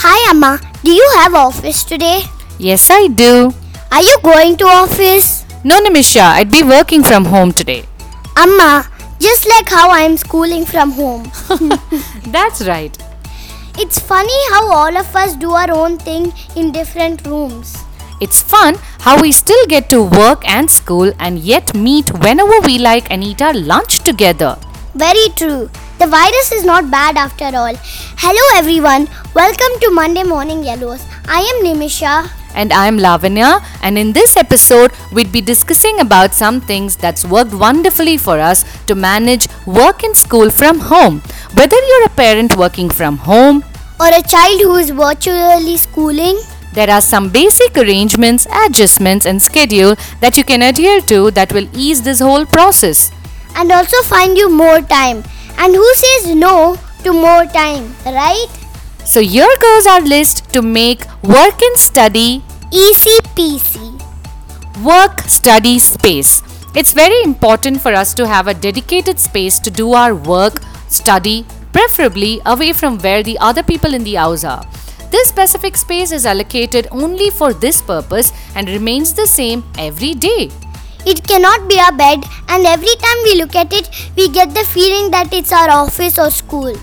Hi Amma, do you have office today? Yes, I do. Are you going to office? No, Nimisha, I'd be working from home today. Amma, just like how I am schooling from home. That's right. It's funny how all of us do our own thing in different rooms. It's fun how we still get to work and school and yet meet whenever we like and eat our lunch together. Very true. The virus is not bad after all. Hello everyone, welcome to Monday Morning Yellows. I am Nimisha. And I'm Lavanya, and in this episode, we'd be discussing about some things that's worked wonderfully for us to manage work and school from home. Whether you're a parent working from home, Or a child who is virtually schooling. there are some basic arrangements, adjustments, and schedule that you can adhere to that will ease this whole process. and also find you more time. And who says no to more time, right? So, here goes our list to make work and study Easy peasy. work study space. It's very important for us to have a dedicated space to do our work, study, preferably away from where the other people in the house are. This specific space is allocated only for this purpose and remains the same every day. It cannot be our bed, and every time we look at it, we get the feeling that it's our office or school.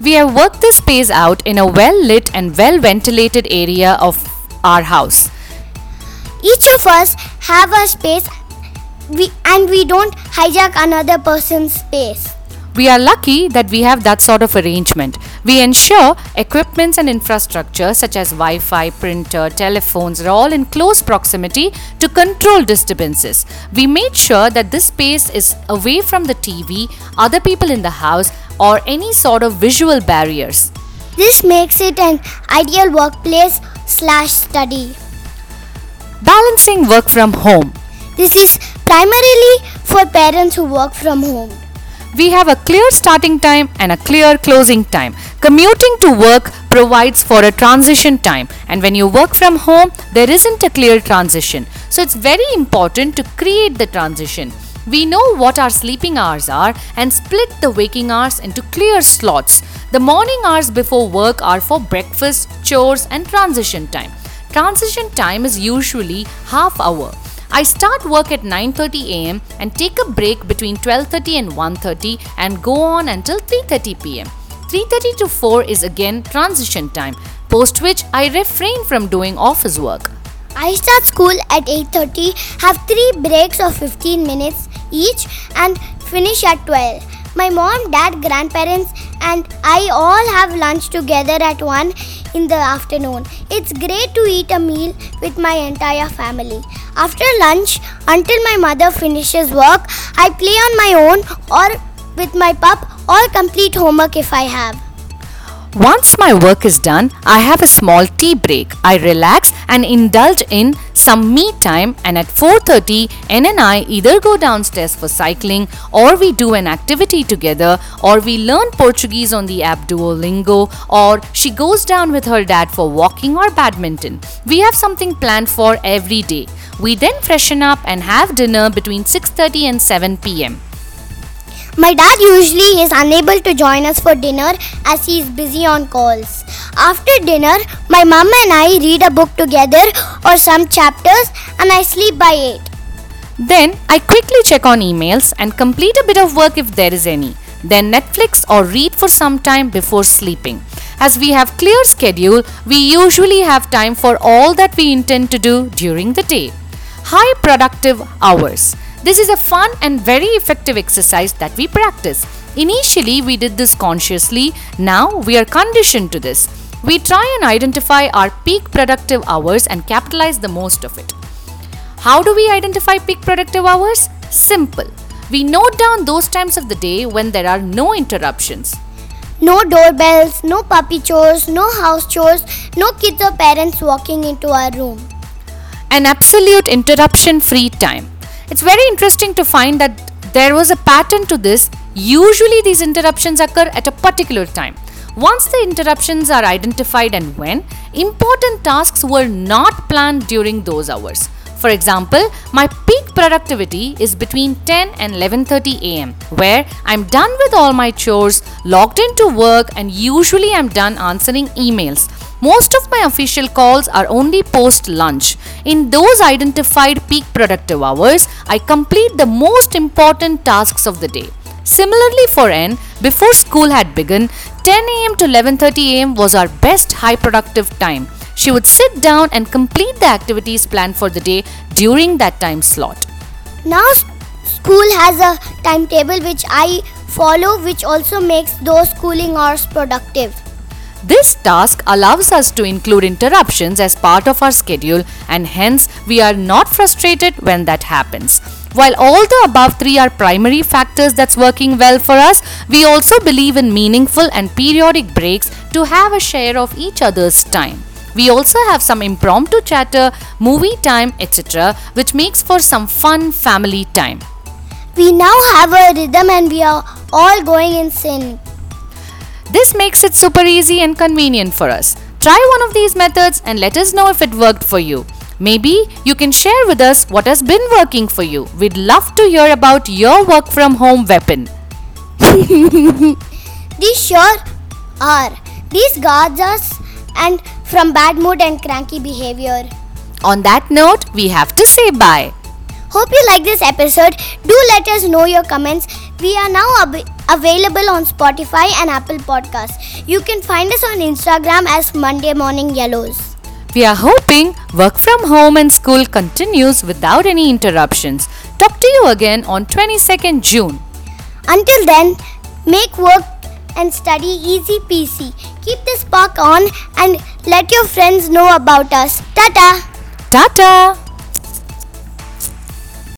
We have worked this space out in a well lit and well ventilated area of our house. Each of us have a space we, and we don't hijack another person's space. We are lucky that we have that sort of arrangement. We ensure equipments and infrastructure such as Wi Fi, printer, telephones are all in close proximity to control disturbances. We made sure that this space is away from the TV, other people in the house, or any sort of visual barriers. This makes it an ideal workplace slash study. Balancing work from home. This is primarily for parents who work from home. We have a clear starting time and a clear closing time. Commuting to work provides for a transition time, and when you work from home, there isn't a clear transition. So it's very important to create the transition. We know what our sleeping hours are and split the waking hours into clear slots. The morning hours before work are for breakfast, chores, and transition time. Transition time is usually half hour. I start work at 9:30 a.m. and take a break between 12:30 and 1:30 and go on until 3:30 p.m. 3:30 to 4 is again transition time, post which I refrain from doing office work. I start school at 8:30, have 3 breaks of 15 minutes each and finish at 12. My mom, dad, grandparents and I all have lunch together at 1 in the afternoon. It's great to eat a meal with my entire family. After lunch, until my mother finishes work, I play on my own or with my pup or complete homework if I have. Once my work is done, I have a small tea break. I relax and indulge in some me time and at 4:30 N and I either go downstairs for cycling or we do an activity together or we learn Portuguese on the app Duolingo or she goes down with her dad for walking or badminton. We have something planned for every day. We then freshen up and have dinner between 6:30 and 7 p.m. My dad usually is unable to join us for dinner as he is busy on calls. After dinner, my mum and I read a book together or some chapters and I sleep by 8. Then I quickly check on emails and complete a bit of work if there is any. Then Netflix or read for some time before sleeping. As we have clear schedule, we usually have time for all that we intend to do during the day. High productive hours. This is a fun and very effective exercise that we practice. Initially, we did this consciously, now we are conditioned to this. We try and identify our peak productive hours and capitalize the most of it. How do we identify peak productive hours? Simple. We note down those times of the day when there are no interruptions. No doorbells, no puppy chores, no house chores, no kids or parents walking into our room. An absolute interruption free time. It's very interesting to find that there was a pattern to this. Usually, these interruptions occur at a particular time. Once the interruptions are identified and when, important tasks were not planned during those hours. For example, my peak productivity is between 10 and 11:30 a.m. where I'm done with all my chores, logged into work and usually I'm done answering emails. Most of my official calls are only post lunch. In those identified peak productive hours, I complete the most important tasks of the day. Similarly for N, before school had begun, 10 am to 11:30 am was our best high productive time. She would sit down and complete the activities planned for the day during that time slot. Now school has a timetable which I follow which also makes those schooling hours productive. This task allows us to include interruptions as part of our schedule and hence we are not frustrated when that happens. While all the above three are primary factors that's working well for us, we also believe in meaningful and periodic breaks to have a share of each other's time. We also have some impromptu chatter, movie time, etc., which makes for some fun family time. We now have a rhythm and we are all going in sync. This makes it super easy and convenient for us. Try one of these methods and let us know if it worked for you. Maybe you can share with us what has been working for you. We'd love to hear about your work from home weapon. These sure are. These guards us and from bad mood and cranky behavior. On that note, we have to say bye. Hope you like this episode. Do let us know your comments. We are now ab- available on Spotify and Apple Podcasts. You can find us on Instagram as Monday Morning Yellows. We are hoping work from home and school continues without any interruptions. Talk to you again on 22nd June. Until then, make work and study easy peasy. Keep the spark on and let your friends know about us. Tata! Tata!